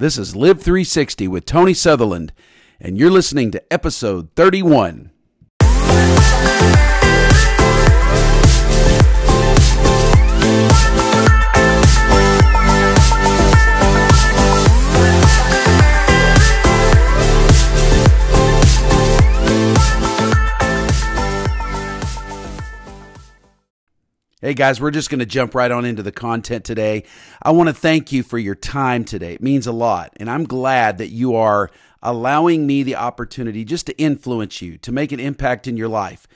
This is Live 360 with Tony Sutherland, and you're listening to episode 31. Hey guys, we're just going to jump right on into the content today. I want to thank you for your time today. It means a lot. And I'm glad that you are allowing me the opportunity just to influence you, to make an impact in your life.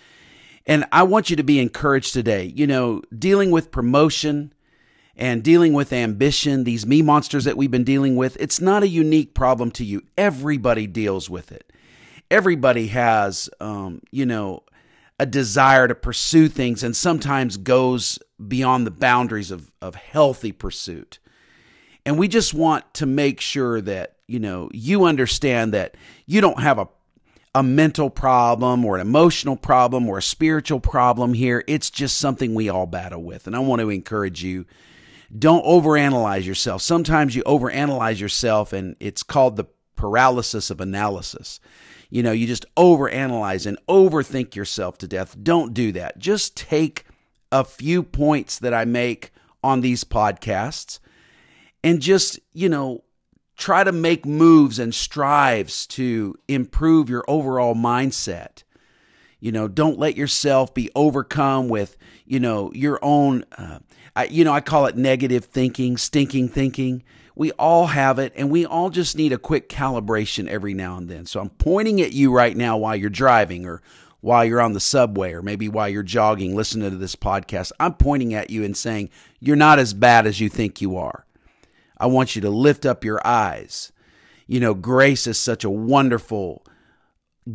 And I want you to be encouraged today. You know, dealing with promotion and dealing with ambition, these me monsters that we've been dealing with, it's not a unique problem to you. Everybody deals with it. Everybody has, um, you know, a desire to pursue things and sometimes goes beyond the boundaries of, of healthy pursuit. And we just want to make sure that, you know, you understand that you don't have a a mental problem or an emotional problem or a spiritual problem here. It's just something we all battle with. And I want to encourage you don't overanalyze yourself. Sometimes you overanalyze yourself and it's called the paralysis of analysis you know, you just overanalyze and overthink yourself to death. Don't do that. Just take a few points that I make on these podcasts and just, you know, try to make moves and strives to improve your overall mindset. You know, don't let yourself be overcome with, you know, your own, uh, I, you know, I call it negative thinking, stinking thinking. We all have it, and we all just need a quick calibration every now and then. So I'm pointing at you right now while you're driving or while you're on the subway or maybe while you're jogging, listening to this podcast. I'm pointing at you and saying, You're not as bad as you think you are. I want you to lift up your eyes. You know, grace is such a wonderful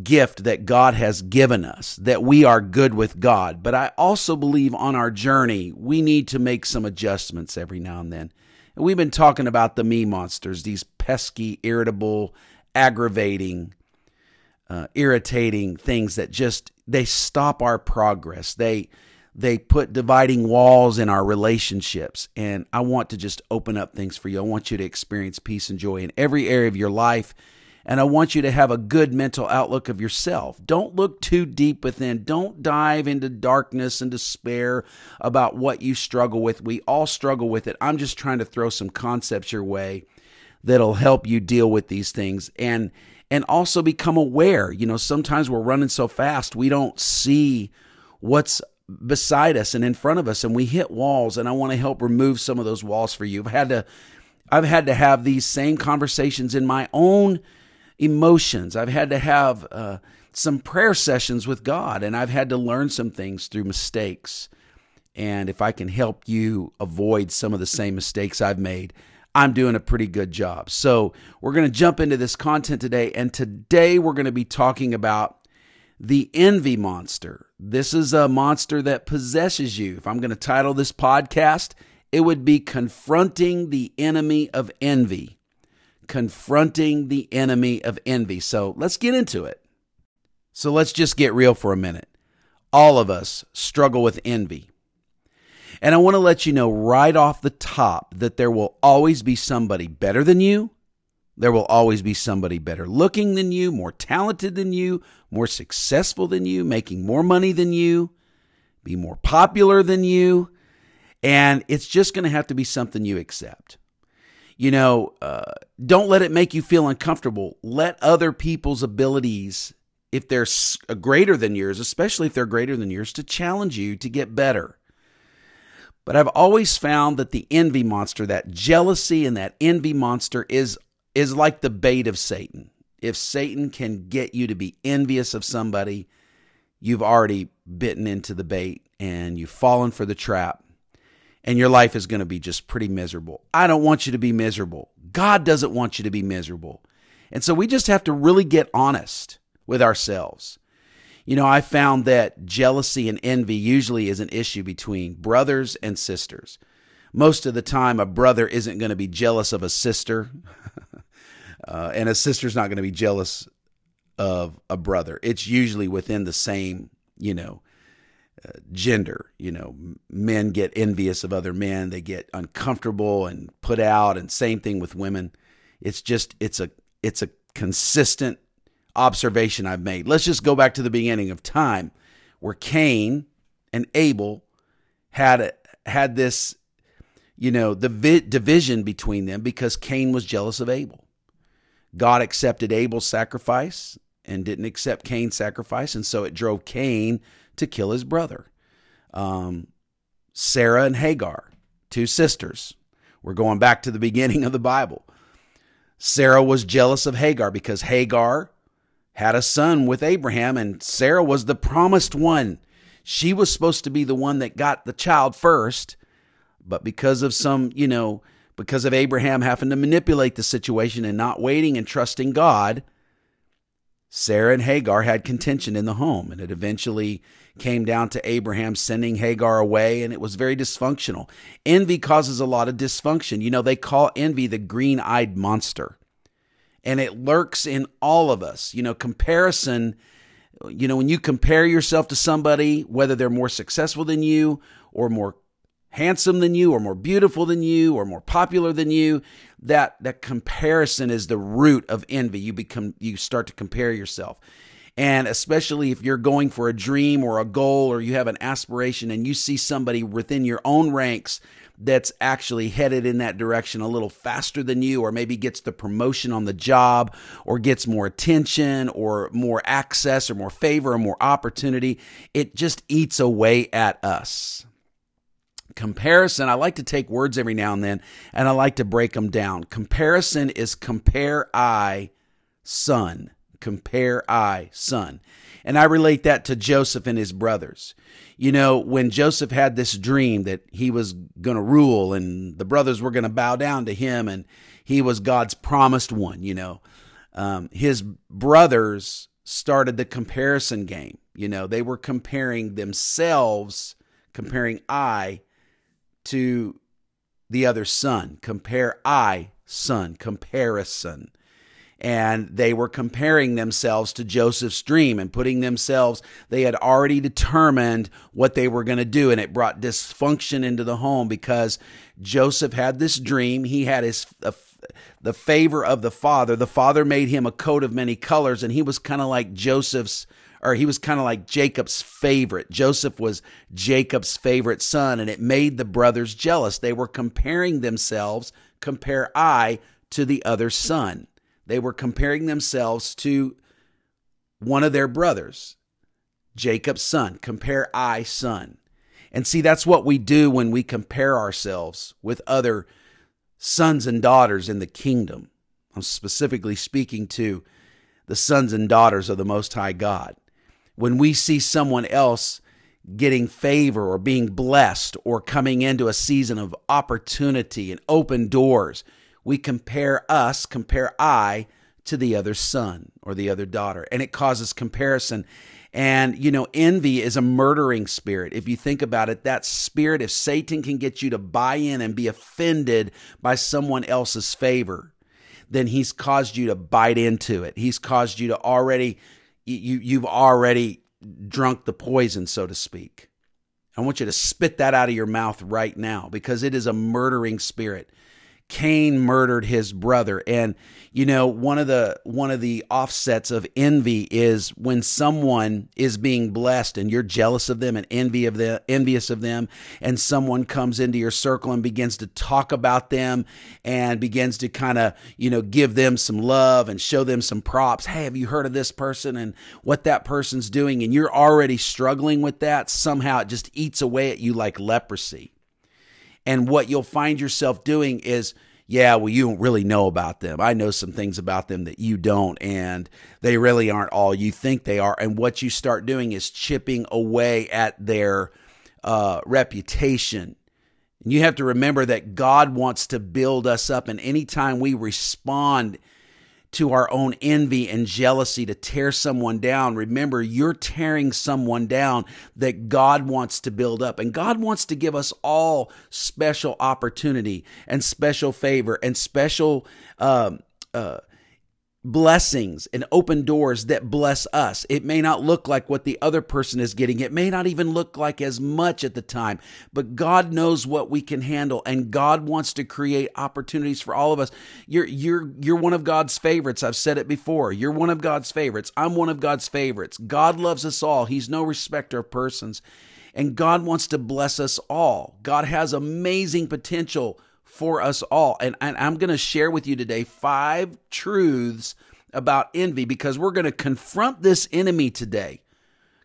gift that God has given us, that we are good with God. But I also believe on our journey, we need to make some adjustments every now and then. We've been talking about the me monsters, these pesky, irritable, aggravating, uh, irritating things that just they stop our progress. They they put dividing walls in our relationships. And I want to just open up things for you. I want you to experience peace and joy in every area of your life and I want you to have a good mental outlook of yourself. Don't look too deep within. Don't dive into darkness and despair about what you struggle with. We all struggle with it. I'm just trying to throw some concepts your way that'll help you deal with these things and and also become aware. You know, sometimes we're running so fast, we don't see what's beside us and in front of us and we hit walls and I want to help remove some of those walls for you. I've had to I've had to have these same conversations in my own emotions. I've had to have uh, some prayer sessions with God, and I've had to learn some things through mistakes. And if I can help you avoid some of the same mistakes I've made, I'm doing a pretty good job. So, we're going to jump into this content today. And today we're going to be talking about the envy monster. This is a monster that possesses you. If I'm going to title this podcast, it would be Confronting the Enemy of Envy confronting the enemy of envy. So let's get into it. So let's just get real for a minute. All of us struggle with envy. And I want to let you know right off the top that there will always be somebody better than you. There will always be somebody better looking than you, more talented than you, more successful than you, making more money than you, be more popular than you. And it's just going to have to be something you accept you know, uh, don't let it make you feel uncomfortable. Let other people's abilities, if they're uh, greater than yours, especially if they're greater than yours, to challenge you to get better. But I've always found that the envy monster, that jealousy and that envy monster is is like the bait of Satan. If Satan can get you to be envious of somebody, you've already bitten into the bait and you've fallen for the trap and your life is going to be just pretty miserable. I don't want you to be miserable. God doesn't want you to be miserable. And so we just have to really get honest with ourselves. You know, I found that jealousy and envy usually is an issue between brothers and sisters. Most of the time, a brother isn't going to be jealous of a sister, uh, and a sister's not going to be jealous of a brother. It's usually within the same, you know, gender. You know, men get envious of other men, they get uncomfortable and put out, and same thing with women. It's just it's a it's a consistent observation I've made. Let's just go back to the beginning of time where Cain and Abel had had this you know the vi- division between them because Cain was jealous of Abel. God accepted Abel's sacrifice and didn't accept Cain's sacrifice, and so it drove Cain to kill his brother. Um, Sarah and Hagar, two sisters. We're going back to the beginning of the Bible. Sarah was jealous of Hagar because Hagar had a son with Abraham, and Sarah was the promised one. She was supposed to be the one that got the child first, but because of some, you know, because of Abraham having to manipulate the situation and not waiting and trusting God, Sarah and Hagar had contention in the home, and it eventually came down to Abraham sending Hagar away, and it was very dysfunctional. Envy causes a lot of dysfunction. You know, they call envy the green eyed monster, and it lurks in all of us. You know, comparison, you know, when you compare yourself to somebody, whether they're more successful than you or more handsome than you or more beautiful than you or more popular than you that that comparison is the root of envy you become you start to compare yourself and especially if you're going for a dream or a goal or you have an aspiration and you see somebody within your own ranks that's actually headed in that direction a little faster than you, or maybe gets the promotion on the job, or gets more attention, or more access, or more favor, or more opportunity, it just eats away at us. Comparison, I like to take words every now and then and I like to break them down. Comparison is compare I, son compare I, son. And I relate that to Joseph and his brothers. You know, when Joseph had this dream that he was going to rule and the brothers were going to bow down to him and he was God's promised one, you know, um, his brothers started the comparison game. You know, they were comparing themselves, comparing I to the other son. Compare I, son, comparison and they were comparing themselves to Joseph's dream and putting themselves, they had already determined what they were going to do. And it brought dysfunction into the home because Joseph had this dream. He had his, uh, the favor of the father. The father made him a coat of many colors, and he was kind of like Joseph's, or he was kind of like Jacob's favorite. Joseph was Jacob's favorite son, and it made the brothers jealous. They were comparing themselves, compare I to the other son. They were comparing themselves to one of their brothers, Jacob's son. Compare I, son. And see, that's what we do when we compare ourselves with other sons and daughters in the kingdom. I'm specifically speaking to the sons and daughters of the Most High God. When we see someone else getting favor or being blessed or coming into a season of opportunity and open doors, we compare us, compare I to the other son or the other daughter, and it causes comparison. And, you know, envy is a murdering spirit. If you think about it, that spirit, if Satan can get you to buy in and be offended by someone else's favor, then he's caused you to bite into it. He's caused you to already, you, you've already drunk the poison, so to speak. I want you to spit that out of your mouth right now because it is a murdering spirit. Cain murdered his brother. And you know, one of the one of the offsets of envy is when someone is being blessed and you're jealous of them and envy of them, envious of them, and someone comes into your circle and begins to talk about them and begins to kind of, you know, give them some love and show them some props. Hey, have you heard of this person and what that person's doing? And you're already struggling with that. Somehow it just eats away at you like leprosy. And what you'll find yourself doing is, yeah, well, you don't really know about them. I know some things about them that you don't, and they really aren't all you think they are. And what you start doing is chipping away at their uh, reputation. And you have to remember that God wants to build us up, and anytime we respond to our own envy and jealousy to tear someone down, remember you're tearing someone down that God wants to build up. And God wants to give us all special opportunity and special favor and special um, uh, blessings and open doors that bless us. It may not look like what the other person is getting. It may not even look like as much at the time, but God knows what we can handle and God wants to create opportunities for all of us. You're you're you're one of God's favorites. I've said it before. You're one of God's favorites. I'm one of God's favorites. God loves us all. He's no respecter of persons. And God wants to bless us all. God has amazing potential for us all. And, and I'm going to share with you today five truths about envy because we're going to confront this enemy today.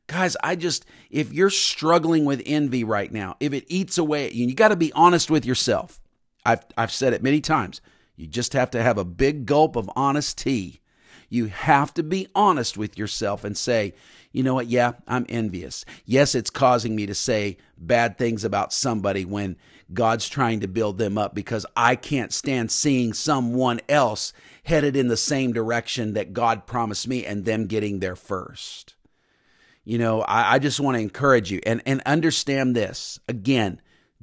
Guys, I just, if you're struggling with envy right now, if it eats away at you, you got to be honest with yourself. I've, I've said it many times. You just have to have a big gulp of honesty. You have to be honest with yourself and say, you know what? Yeah, I'm envious. Yes, it's causing me to say bad things about somebody when God's trying to build them up because I can't stand seeing someone else headed in the same direction that God promised me and them getting there first. You know, I, I just want to encourage you and, and understand this. Again,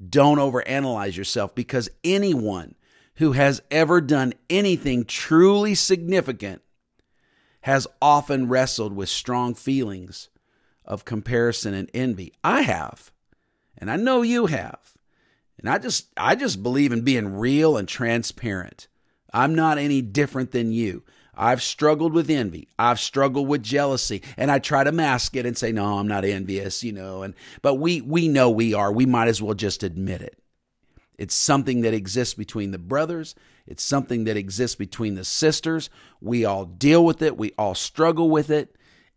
don't overanalyze yourself because anyone who has ever done anything truly significant has often wrestled with strong feelings of comparison and envy. I have, and I know you have. And I just I just believe in being real and transparent. I'm not any different than you. I've struggled with envy. I've struggled with jealousy, and I try to mask it and say, "No, I'm not envious," you know. And but we we know we are. We might as well just admit it. It's something that exists between the brothers. It's something that exists between the sisters. We all deal with it. We all struggle with it.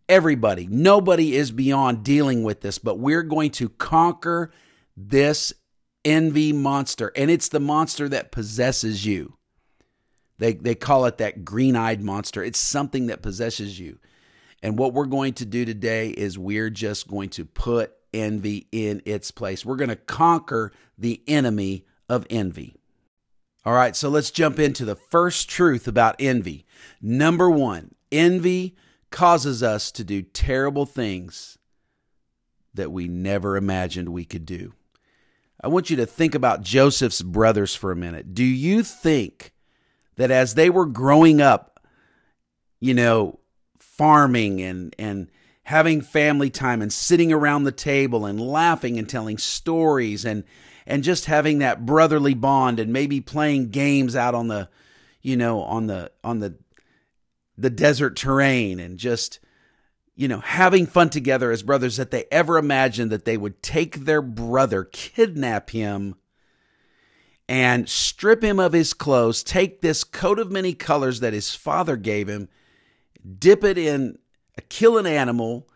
Everybody, nobody is beyond dealing with this, but we're going to conquer this envy monster. And it's the monster that possesses you. They, they call it that green eyed monster. It's something that possesses you. And what we're going to do today is we're just going to put envy in its place. We're going to conquer the enemy of envy. All right, so let's jump into the first truth about envy. Number one, envy causes us to do terrible things that we never imagined we could do. I want you to think about Joseph's brothers for a minute. Do you think that as they were growing up, you know, farming and and having family time and sitting around the table and laughing and telling stories and and just having that brotherly bond and maybe playing games out on the you know on the on the the desert terrain and just you know having fun together as brothers that they ever imagined that they would take their brother kidnap him and strip him of his clothes take this coat of many colors that his father gave him dip it in kill an animal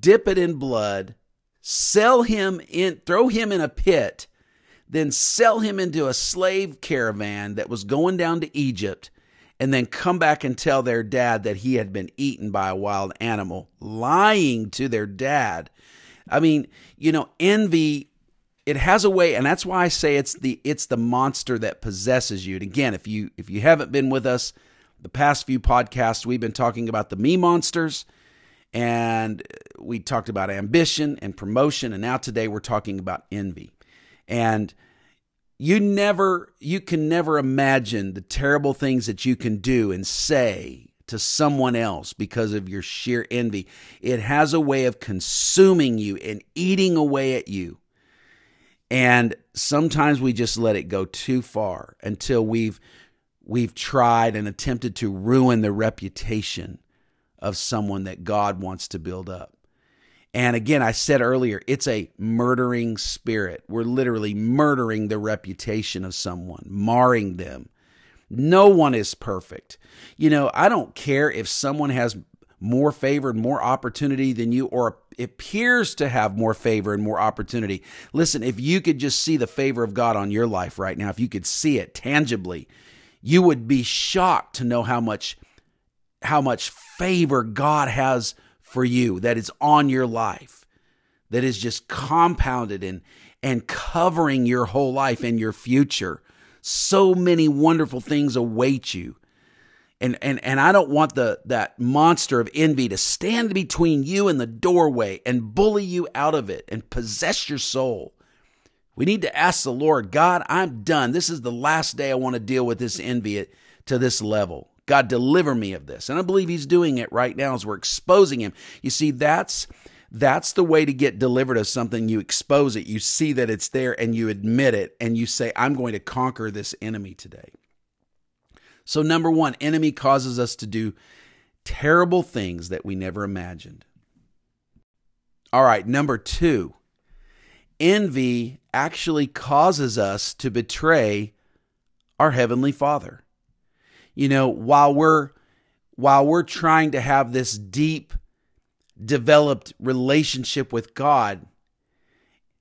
dip it in blood sell him in throw him in a pit then sell him into a slave caravan that was going down to Egypt, and then come back and tell their dad that he had been eaten by a wild animal, lying to their dad. I mean, you know, envy it has a way and that's why I say it's the it's the monster that possesses you. And again, if you if you haven't been with us the past few podcasts, we've been talking about the me monsters and we talked about ambition and promotion and now today we're talking about envy. And you never, you can never imagine the terrible things that you can do and say to someone else because of your sheer envy. It has a way of consuming you and eating away at you. And sometimes we just let it go too far until we've we've tried and attempted to ruin the reputation of someone that God wants to build up. And again, I said earlier, it's a murdering spirit. We're literally murdering the reputation of someone, marring them. No one is perfect. You know, I don't care if someone has more favor and more opportunity than you or appears to have more favor and more opportunity. Listen, if you could just see the favor of God on your life right now, if you could see it tangibly, you would be shocked to know how much how much favor God has for you that is on your life, that is just compounded and, and covering your whole life and your future. So many wonderful things await you. And, and, and I don't want the, that monster of envy to stand between you and the doorway and bully you out of it and possess your soul. We need to ask the Lord, God, I'm done. This is the last day I want to deal with this envy to this level. God, deliver me of this. And I believe He's doing it right now as we're exposing Him. You see, that's that's the way to get delivered of something. You expose it, you see that it's there, and you admit it, and you say, I'm going to conquer this enemy today. So, number one, enemy causes us to do terrible things that we never imagined. All right, number two, envy actually causes us to betray our heavenly Father. You know, while we're while we're trying to have this deep developed relationship with God,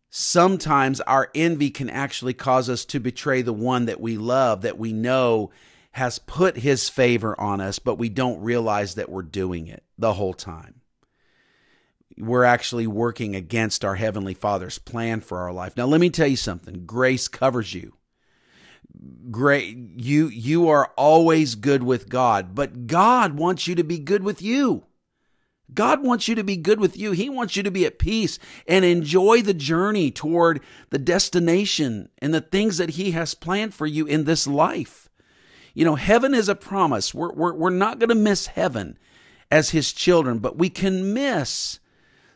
sometimes our envy can actually cause us to betray the one that we love, that we know has put his favor on us, but we don't realize that we're doing it the whole time. We're actually working against our Heavenly Father's plan for our life. Now, let me tell you something grace covers you. Great you you are always good with God, but God wants you to be good with you. God wants you to be good with you. He wants you to be at peace and enjoy the journey toward the destination and the things that He has planned for you in this life. You know, heaven is a promise. We're, we're, we're not going to miss heaven as His children, but we can miss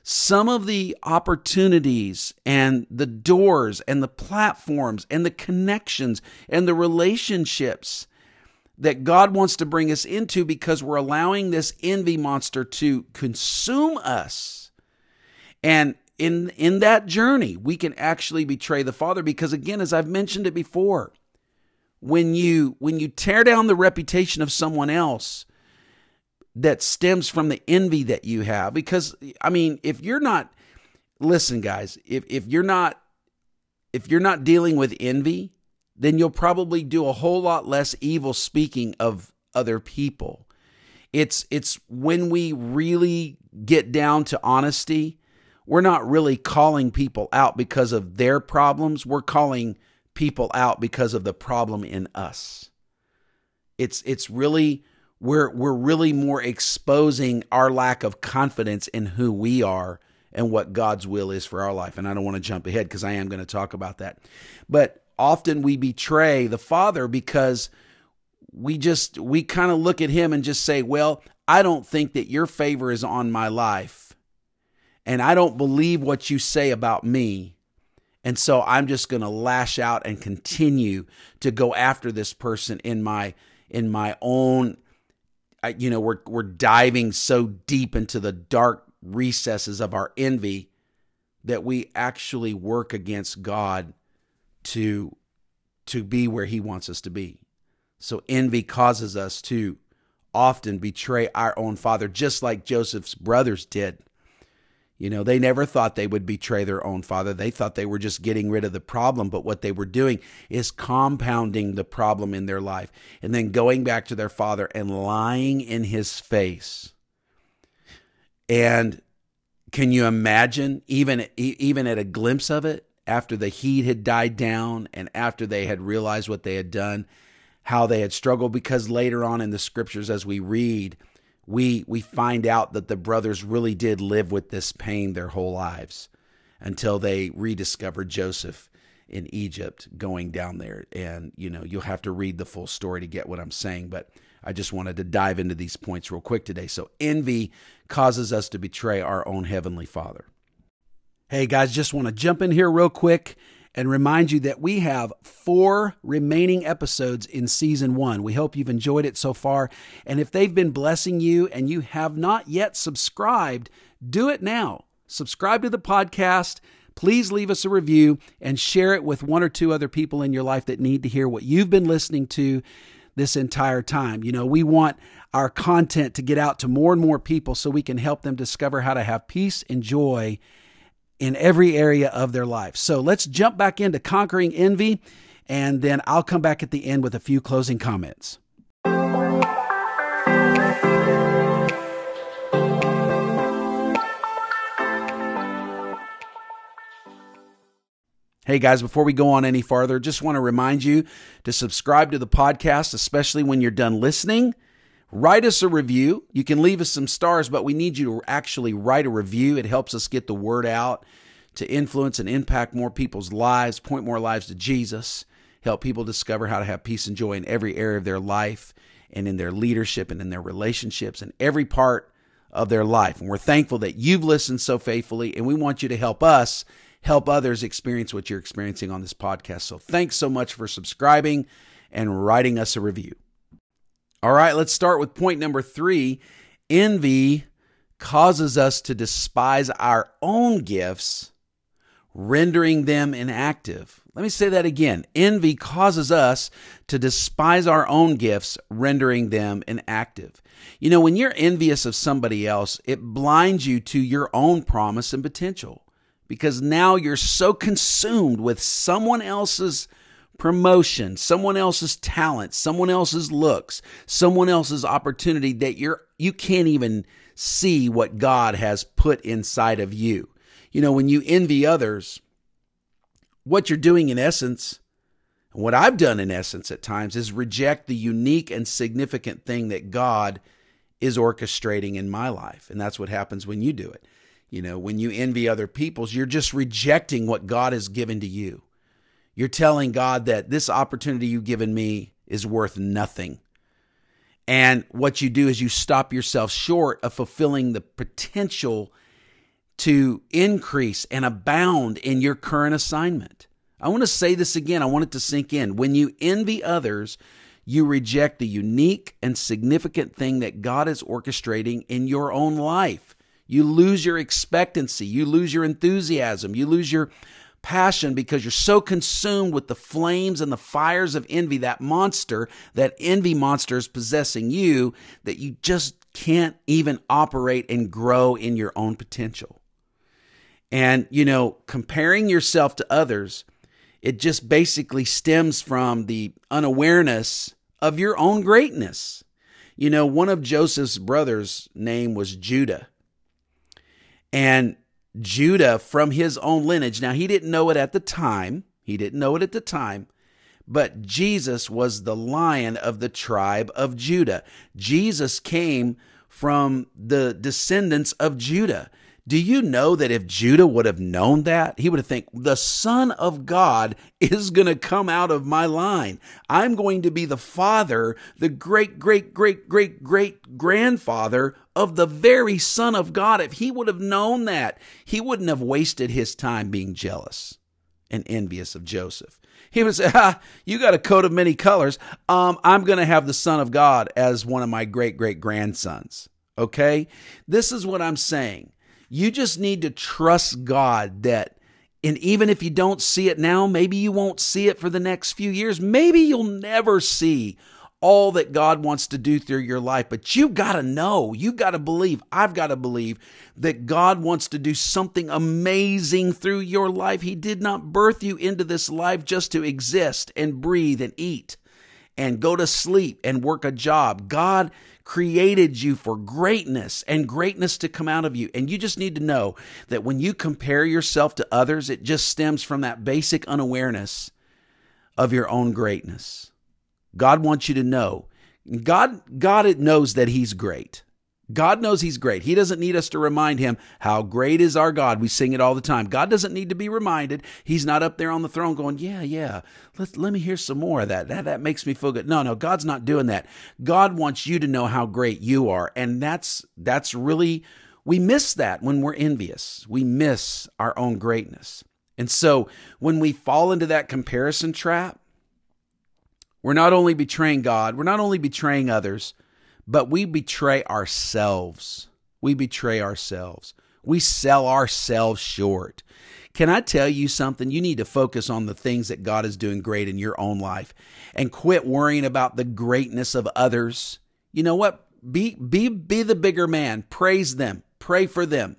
some of the opportunities and the doors and the platforms and the connections and the relationships that God wants to bring us into because we're allowing this envy monster to consume us. And in in that journey, we can actually betray the Father because again as I've mentioned it before, when you when you tear down the reputation of someone else that stems from the envy that you have because I mean, if you're not listen guys, if if you're not if you're not dealing with envy, then you'll probably do a whole lot less evil speaking of other people. It's it's when we really get down to honesty, we're not really calling people out because of their problems. We're calling people out because of the problem in us. It's it's really we're we're really more exposing our lack of confidence in who we are and what God's will is for our life. And I don't want to jump ahead because I am going to talk about that. But often we betray the Father because we just, we kind of look at Him and just say, Well, I don't think that your favor is on my life. And I don't believe what you say about me. And so I'm just going to lash out and continue to go after this person in my in my own you know we're we're diving so deep into the dark recesses of our envy that we actually work against God to to be where he wants us to be. So envy causes us to often betray our own father just like Joseph's brothers did. You know, they never thought they would betray their own father. They thought they were just getting rid of the problem, but what they were doing is compounding the problem in their life and then going back to their father and lying in his face. And can you imagine even even at a glimpse of it after the heat had died down and after they had realized what they had done, how they had struggled because later on in the scriptures as we read, we we find out that the brothers really did live with this pain their whole lives until they rediscovered Joseph in Egypt going down there. And you know you'll have to read the full story to get what I'm saying but I just wanted to dive into these points real quick today. So envy causes us to betray our own heavenly father. Hey guys, just want to jump in here real quick and remind you that we have four remaining episodes in season one. We hope you've enjoyed it so far. And if they've been blessing you and you have not yet subscribed, do it now. Subscribe to the podcast. Please leave us a review and share it with one or two other people in your life that need to hear what you've been listening to this entire time. You know, we want our content to get out to more and more people so we can help them discover how to have peace and joy in every area of their life. So let's jump back into conquering envy, and then I'll come back at the end with a few closing comments. Hey guys, before we go on any farther, just want to remind you to subscribe to the podcast, especially when you're done listening. Write us a review. You can leave us some stars, but we need you to actually write a review. It helps us get the word out to influence and impact more people's lives, point more lives to Jesus, help people discover how to have peace and joy in every area of their life, and in their leadership and in their relationships and every part of their life. And we're thankful that you've listened so faithfully, and we want you to help us help others experience what you're experiencing on this podcast. So thanks so much for subscribing and writing us a review. All right, let's start with point number three. Envy causes us to despise our own gifts, rendering them inactive. Let me say that again. Envy causes us to despise our own gifts, rendering them inactive. You know, when you're envious of somebody else, it blinds you to your own promise and potential because now you're so consumed with someone else's promotion, someone else's talent, someone else's looks, someone else's opportunity that you're you can't even see what God has put inside of you. You know, when you envy others, what you're doing in essence, what I've done in essence at times is reject the unique and significant thing that God is orchestrating in my life. And that's what happens when you do it. You know, when you envy other people's, you're just rejecting what God has given to you. You're telling God that this opportunity you've given me is worth nothing. And what you do is you stop yourself short of fulfilling the potential to increase and abound in your current assignment. I want to say this again. I want it to sink in. When you envy others, you reject the unique and significant thing that God is orchestrating in your own life. You lose your expectancy. You lose your enthusiasm. You lose your passion because you're so consumed with the flames and the fires of envy, that monster, that envy monster is possessing you, that you just can't even operate and grow in your own potential. And, you know, comparing yourself to others, it just basically stems from the unawareness of your own greatness. You know, one of Joseph's brothers' name was Judah. And Judah from his own lineage. Now, he didn't know it at the time. He didn't know it at the time. But Jesus was the lion of the tribe of Judah. Jesus came from the descendants of Judah. Do you know that if Judah would have known that, he would have think the son of God is going to come out of my line. I'm going to be the father, the great great great great great grandfather of the very son of God. If he would have known that, he wouldn't have wasted his time being jealous and envious of Joseph. He would say, ah, you got a coat of many colors. Um, I'm going to have the son of God as one of my great great grandsons. Okay? This is what I'm saying you just need to trust God that, and even if you don't see it now, maybe you won't see it for the next few years. Maybe you'll never see all that God wants to do through your life, but you've got to know, you've got to believe, I've got to believe that God wants to do something amazing through your life. He did not birth you into this life just to exist and breathe and eat and go to sleep and work a job. God created you for greatness and greatness to come out of you. And you just need to know that when you compare yourself to others, it just stems from that basic unawareness of your own greatness. God wants you to know. God God it knows that he's great. God knows He's great. He doesn't need us to remind Him how great is our God. We sing it all the time. God doesn't need to be reminded. He's not up there on the throne going, Yeah, yeah, let, let me hear some more of that. that. That makes me feel good. No, no, God's not doing that. God wants you to know how great you are. And that's that's really we miss that when we're envious. We miss our own greatness. And so when we fall into that comparison trap, we're not only betraying God, we're not only betraying others but we betray ourselves. We betray ourselves. We sell ourselves short. Can I tell you something? You need to focus on the things that God is doing great in your own life and quit worrying about the greatness of others. You know what? Be be be the bigger man. Praise them. Pray for them.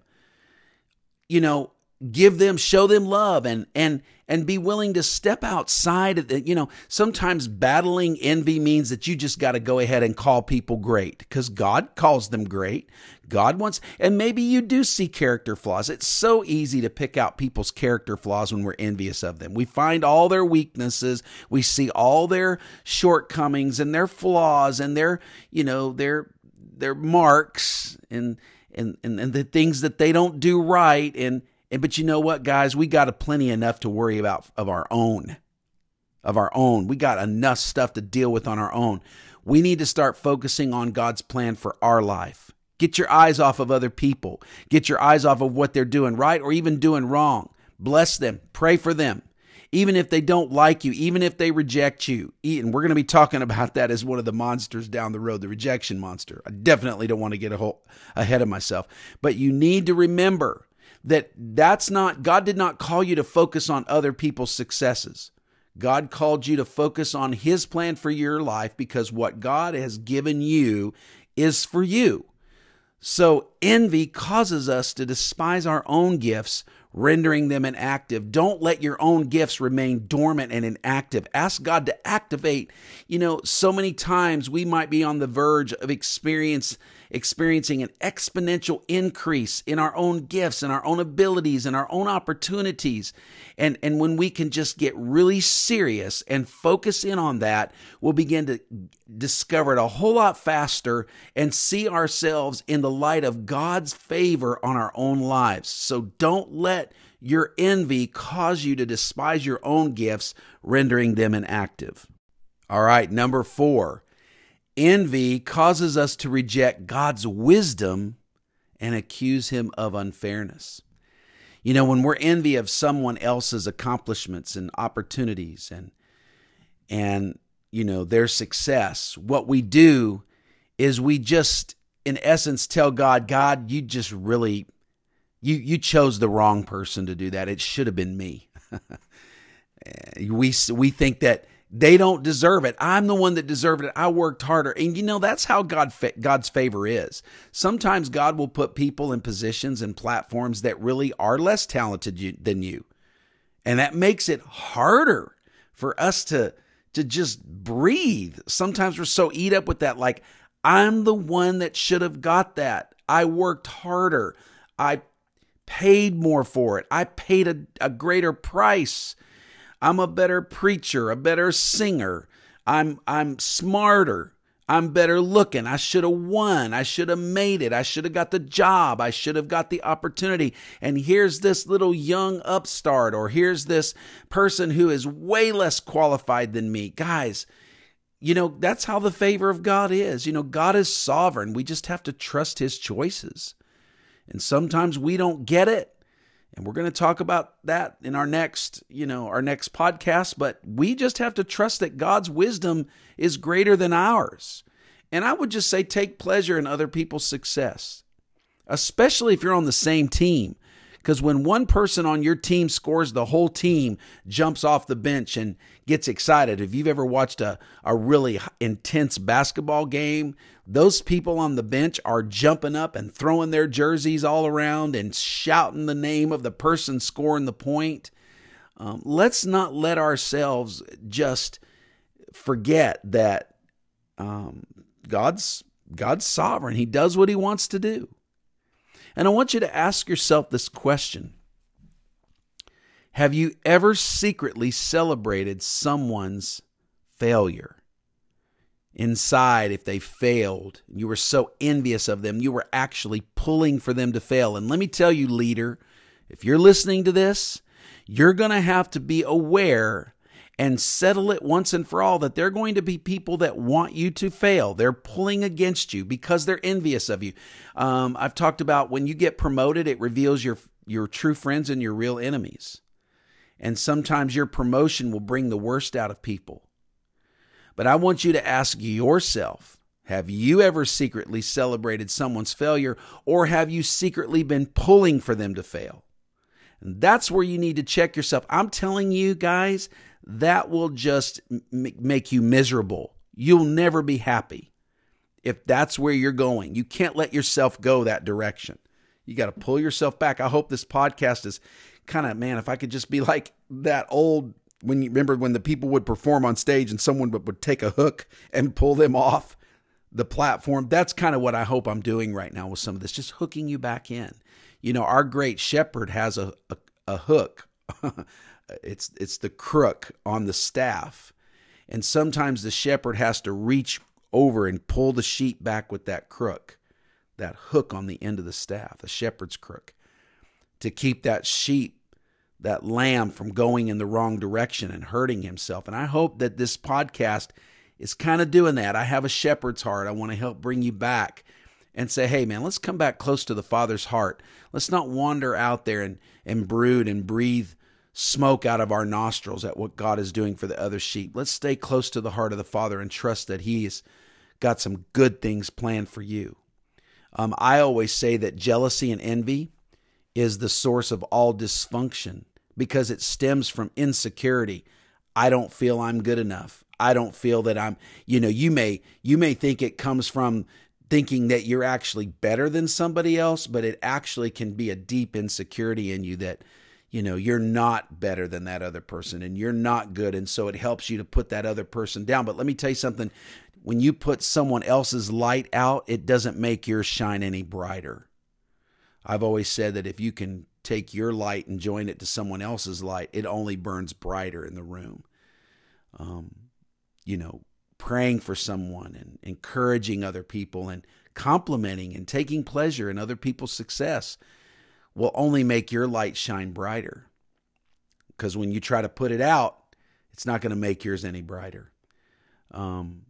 You know, give them show them love and and and be willing to step outside of the, you know sometimes battling envy means that you just got to go ahead and call people great because god calls them great. God wants and maybe you do see character flaws. It's so easy to pick out people's character flaws when we're envious of them. We find all their weaknesses. We see all their shortcomings and their flaws and their you know their their marks and and, and, and the things that they don't do right and and but you know what, guys, we got a plenty enough to worry about of our own. Of our own. We got enough stuff to deal with on our own. We need to start focusing on God's plan for our life. Get your eyes off of other people. Get your eyes off of what they're doing right or even doing wrong. Bless them. Pray for them. Even if they don't like you, even if they reject you. And we're going to be talking about that as one of the monsters down the road, the rejection monster. I definitely don't want to get a whole, ahead of myself. But you need to remember that that's not, God did not call you to focus on other people's successes. God called you to focus on His plan for your life because what God has given you is for you. So envy causes us to despise our own gifts, rendering them inactive. Don't let your own gifts remain dormant and inactive. Ask God to activate. You know, so many times we might be on the verge of experience experiencing an exponential increase in our own gifts and our own abilities and our own opportunities. And, and when we can just get really serious and focus in on that, we'll begin to discover it a whole lot faster and see ourselves in the light of God's favor on our own lives. So don't let your envy cause you to despise your own gifts, rendering them inactive. All right, number four, Envy causes us to reject God's wisdom and accuse him of unfairness. You know, when we're envy of someone else's accomplishments and opportunities and and you know their success, what we do is we just in essence tell God, God, you just really you you chose the wrong person to do that. It should have been me. we we think that they don't deserve it. I'm the one that deserved it. I worked harder. And you know, that's how God God's favor is. Sometimes God will put people in positions and platforms that really are less talented than you. And that makes it harder for us to to just breathe. Sometimes we're so eat up with that like I'm the one that should have got that. I worked harder. I paid more for it. I paid a, a greater price. I'm a better preacher, a better singer. I'm I'm smarter. I'm better looking. I should have won. I should have made it. I should have got the job. I should have got the opportunity. And here's this little young upstart, or here's this person who is way less qualified than me. Guys, you know, that's how the favor of God is. You know, God is sovereign. We just have to trust his choices. And sometimes we don't get it. And we're going to talk about that in our next, you know, our next podcast, but we just have to trust that God's wisdom is greater than ours. And I would just say take pleasure in other people's success, especially if you're on the same team. Because when one person on your team scores, the whole team jumps off the bench and gets excited. If you've ever watched a, a really intense basketball game, those people on the bench are jumping up and throwing their jerseys all around and shouting the name of the person scoring the point. Um, let's not let ourselves just forget that um, God's God's sovereign. He does what he wants to do. And I want you to ask yourself this question Have you ever secretly celebrated someone's failure? Inside, if they failed, you were so envious of them, you were actually pulling for them to fail. And let me tell you, leader, if you're listening to this, you're going to have to be aware and settle it once and for all that there are going to be people that want you to fail. They're pulling against you because they're envious of you. Um, I've talked about when you get promoted, it reveals your your true friends and your real enemies. And sometimes your promotion will bring the worst out of people. But I want you to ask yourself have you ever secretly celebrated someone's failure, or have you secretly been pulling for them to fail? And that's where you need to check yourself. I'm telling you guys, that will just m- make you miserable. You'll never be happy if that's where you're going. You can't let yourself go that direction. You got to pull yourself back. I hope this podcast is kind of, man, if I could just be like that old when you remember when the people would perform on stage and someone would, would take a hook and pull them off the platform. That's kind of what I hope I'm doing right now with some of this, just hooking you back in. You know, our great shepherd has a, a, a hook it's it's the crook on the staff and sometimes the shepherd has to reach over and pull the sheep back with that crook that hook on the end of the staff the shepherd's crook to keep that sheep that lamb from going in the wrong direction and hurting himself and i hope that this podcast is kind of doing that. I have a shepherd's heart. I want to help bring you back and say, hey, man, let's come back close to the Father's heart. Let's not wander out there and, and brood and breathe smoke out of our nostrils at what God is doing for the other sheep. Let's stay close to the heart of the Father and trust that He's got some good things planned for you. Um, I always say that jealousy and envy is the source of all dysfunction because it stems from insecurity. I don't feel I'm good enough. I don't feel that I'm, you know, you may you may think it comes from thinking that you're actually better than somebody else, but it actually can be a deep insecurity in you that you know you're not better than that other person and you're not good and so it helps you to put that other person down. But let me tell you something, when you put someone else's light out, it doesn't make yours shine any brighter. I've always said that if you can take your light and join it to someone else's light, it only burns brighter in the room. Um, you know, praying for someone and encouraging other people and complimenting and taking pleasure in other people's success will only make your light shine brighter. Because when you try to put it out, it's not going to make yours any brighter. Um,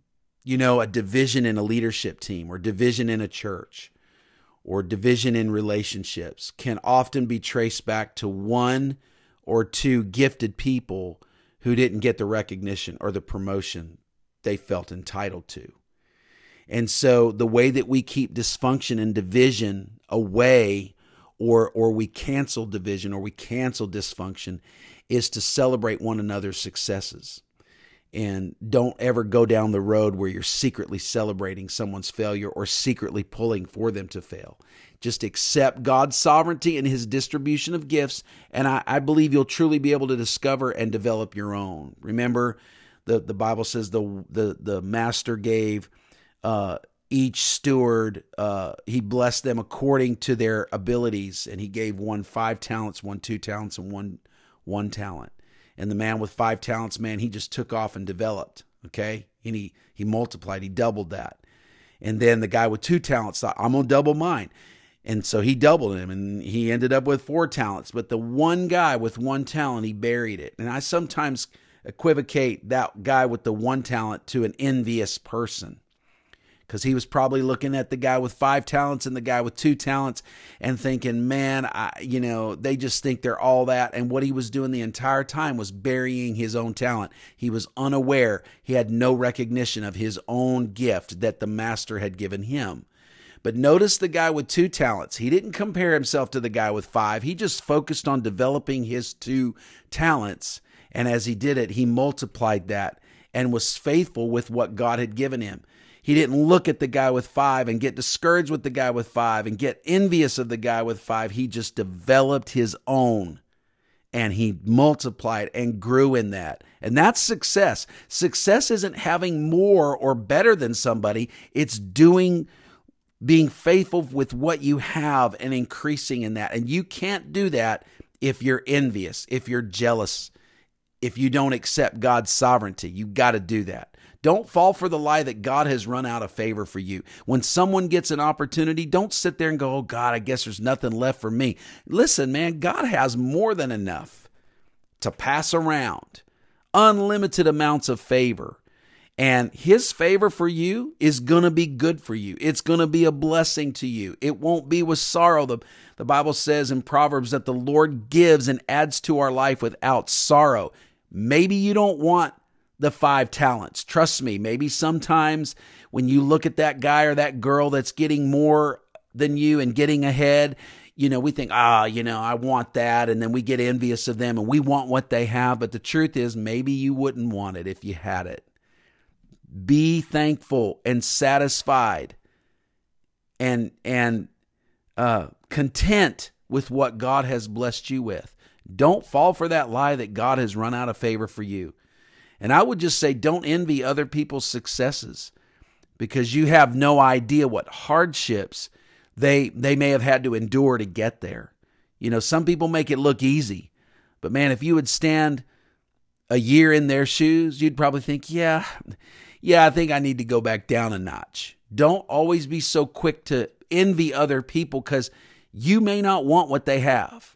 you know, a division in a leadership team or division in a church or division in relationships can often be traced back to one or two gifted people who didn't get the recognition or the promotion they felt entitled to. And so the way that we keep dysfunction and division away or or we cancel division or we cancel dysfunction is to celebrate one another's successes. And don't ever go down the road where you're secretly celebrating someone's failure or secretly pulling for them to fail. Just accept God's sovereignty and his distribution of gifts, and I, I believe you'll truly be able to discover and develop your own. Remember, the the Bible says the the the master gave uh, each steward uh, he blessed them according to their abilities, and he gave one five talents, one two talents, and one one talent. And the man with five talents, man, he just took off and developed. Okay, and he he multiplied, he doubled that. And then the guy with two talents thought, I'm gonna double mine. And so he doubled him and he ended up with four talents. But the one guy with one talent, he buried it. And I sometimes equivocate that guy with the one talent to an envious person because he was probably looking at the guy with five talents and the guy with two talents and thinking, man, I, you know, they just think they're all that. And what he was doing the entire time was burying his own talent. He was unaware. He had no recognition of his own gift that the master had given him. But notice the guy with two talents. He didn't compare himself to the guy with five. He just focused on developing his two talents and as he did it, he multiplied that and was faithful with what God had given him. He didn't look at the guy with five and get discouraged with the guy with five and get envious of the guy with five. He just developed his own and he multiplied and grew in that. And that's success. Success isn't having more or better than somebody, it's doing being faithful with what you have and increasing in that. And you can't do that if you're envious, if you're jealous, if you don't accept God's sovereignty. You got to do that. Don't fall for the lie that God has run out of favor for you. When someone gets an opportunity, don't sit there and go, oh, God, I guess there's nothing left for me. Listen, man, God has more than enough to pass around, unlimited amounts of favor. And his favor for you is going to be good for you. It's going to be a blessing to you. It won't be with sorrow. The, the Bible says in Proverbs that the Lord gives and adds to our life without sorrow. Maybe you don't want the five talents. Trust me, maybe sometimes when you look at that guy or that girl that's getting more than you and getting ahead, you know, we think, ah, you know, I want that. And then we get envious of them and we want what they have. But the truth is, maybe you wouldn't want it if you had it. Be thankful and satisfied and, and, uh, content with what God has blessed you with. Don't fall for that lie that God has run out of favor for you. And I would just say don't envy other people's successes because you have no idea what hardships they they may have had to endure to get there. You know, some people make it look easy. But man, if you would stand a year in their shoes, you'd probably think, "Yeah, yeah, I think I need to go back down a notch." Don't always be so quick to envy other people cuz you may not want what they have.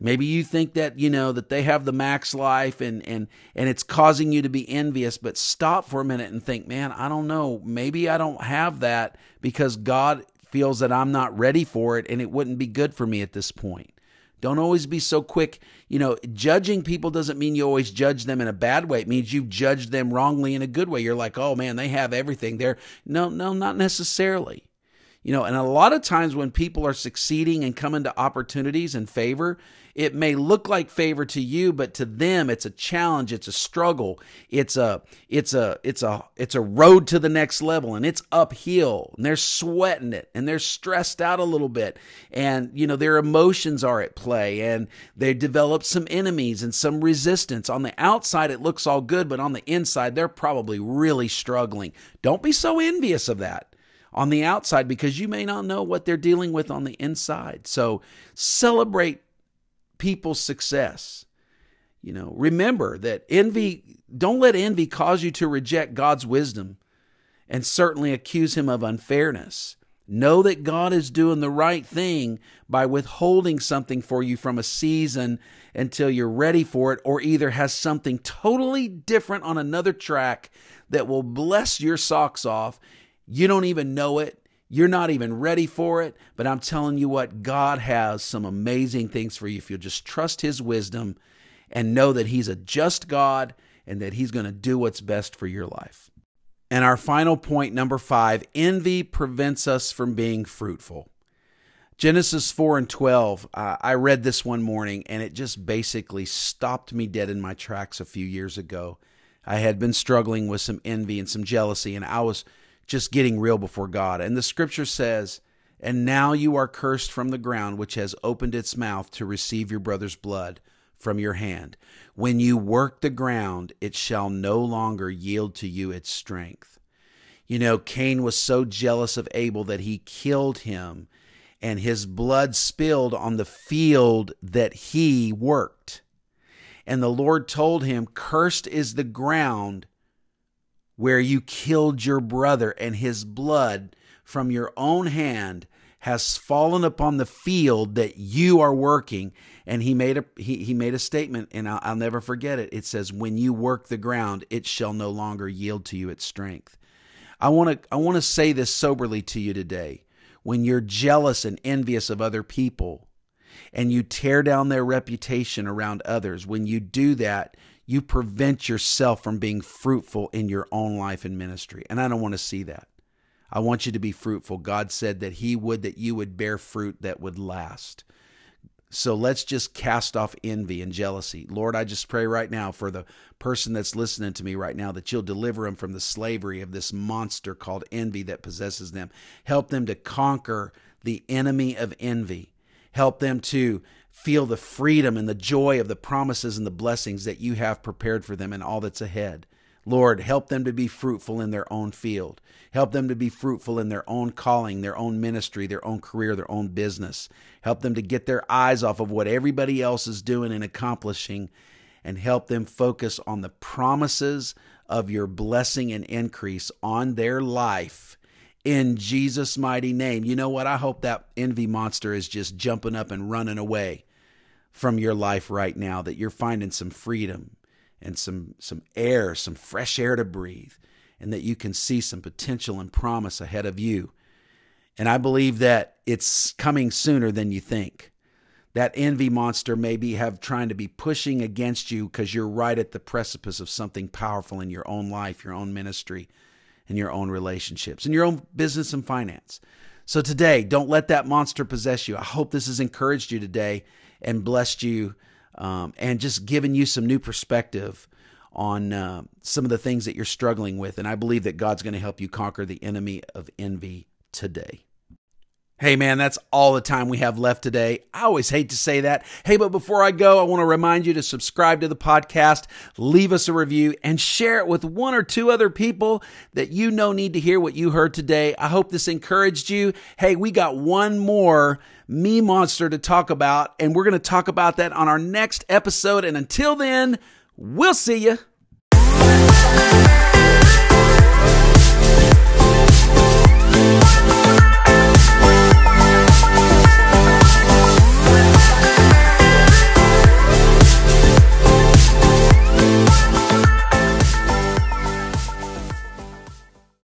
Maybe you think that, you know, that they have the max life and and and it's causing you to be envious, but stop for a minute and think, "Man, I don't know. Maybe I don't have that because God feels that I'm not ready for it and it wouldn't be good for me at this point." Don't always be so quick. You know, judging people doesn't mean you always judge them in a bad way. It means you've judged them wrongly in a good way. You're like, oh man, they have everything there. No, no, not necessarily. You know, and a lot of times when people are succeeding and coming to opportunities and favor, it may look like favor to you, but to them it's a challenge, it's a struggle. It's a it's a it's a it's a road to the next level and it's uphill. And they're sweating it and they're stressed out a little bit. And you know, their emotions are at play and they develop some enemies and some resistance. On the outside it looks all good, but on the inside they're probably really struggling. Don't be so envious of that on the outside because you may not know what they're dealing with on the inside. So celebrate people's success. You know, remember that envy, don't let envy cause you to reject God's wisdom and certainly accuse him of unfairness. Know that God is doing the right thing by withholding something for you from a season until you're ready for it, or either has something totally different on another track that will bless your socks off you don't even know it. You're not even ready for it. But I'm telling you what, God has some amazing things for you if you'll just trust His wisdom and know that He's a just God and that He's going to do what's best for your life. And our final point, number five envy prevents us from being fruitful. Genesis 4 and 12, uh, I read this one morning and it just basically stopped me dead in my tracks a few years ago. I had been struggling with some envy and some jealousy, and I was just getting real before God. And the scripture says, And now you are cursed from the ground, which has opened its mouth to receive your brother's blood from your hand. When you work the ground, it shall no longer yield to you its strength. You know, Cain was so jealous of Abel that he killed him, and his blood spilled on the field that he worked. And the Lord told him, Cursed is the ground where you killed your brother, and his blood from your own hand has fallen upon the field that you are working. And he made a he, he made a statement, and I'll, I'll never forget it. It says, "When you work the ground, it shall no longer yield to you its strength." I want to I want to say this soberly to you today. When you're jealous and envious of other people, and you tear down their reputation around others, when you do that, you prevent yourself from being fruitful in your own life and ministry. And I don't want to see that. I want you to be fruitful. God said that He would that you would bear fruit that would last. So let's just cast off envy and jealousy. Lord, I just pray right now for the person that's listening to me right now that you'll deliver them from the slavery of this monster called envy that possesses them. Help them to conquer the enemy of envy. Help them to feel the freedom and the joy of the promises and the blessings that you have prepared for them and all that's ahead. Lord, help them to be fruitful in their own field. Help them to be fruitful in their own calling, their own ministry, their own career, their own business. Help them to get their eyes off of what everybody else is doing and accomplishing and help them focus on the promises of your blessing and increase on their life in Jesus' mighty name. You know what? I hope that envy monster is just jumping up and running away from your life right now, that you're finding some freedom and some, some air, some fresh air to breathe, and that you can see some potential and promise ahead of you. And I believe that it's coming sooner than you think. That envy monster may be have trying to be pushing against you because you're right at the precipice of something powerful in your own life, your own ministry, in your own relationships, in your own business and finance. So today, don't let that monster possess you. I hope this has encouraged you today and blessed you um, and just given you some new perspective on uh, some of the things that you're struggling with. And I believe that God's going to help you conquer the enemy of envy today. Hey man, that's all the time we have left today. I always hate to say that. Hey, but before I go, I want to remind you to subscribe to the podcast, leave us a review, and share it with one or two other people that you know need to hear what you heard today. I hope this encouraged you. Hey, we got one more me monster to talk about, and we're going to talk about that on our next episode. And until then, we'll see you.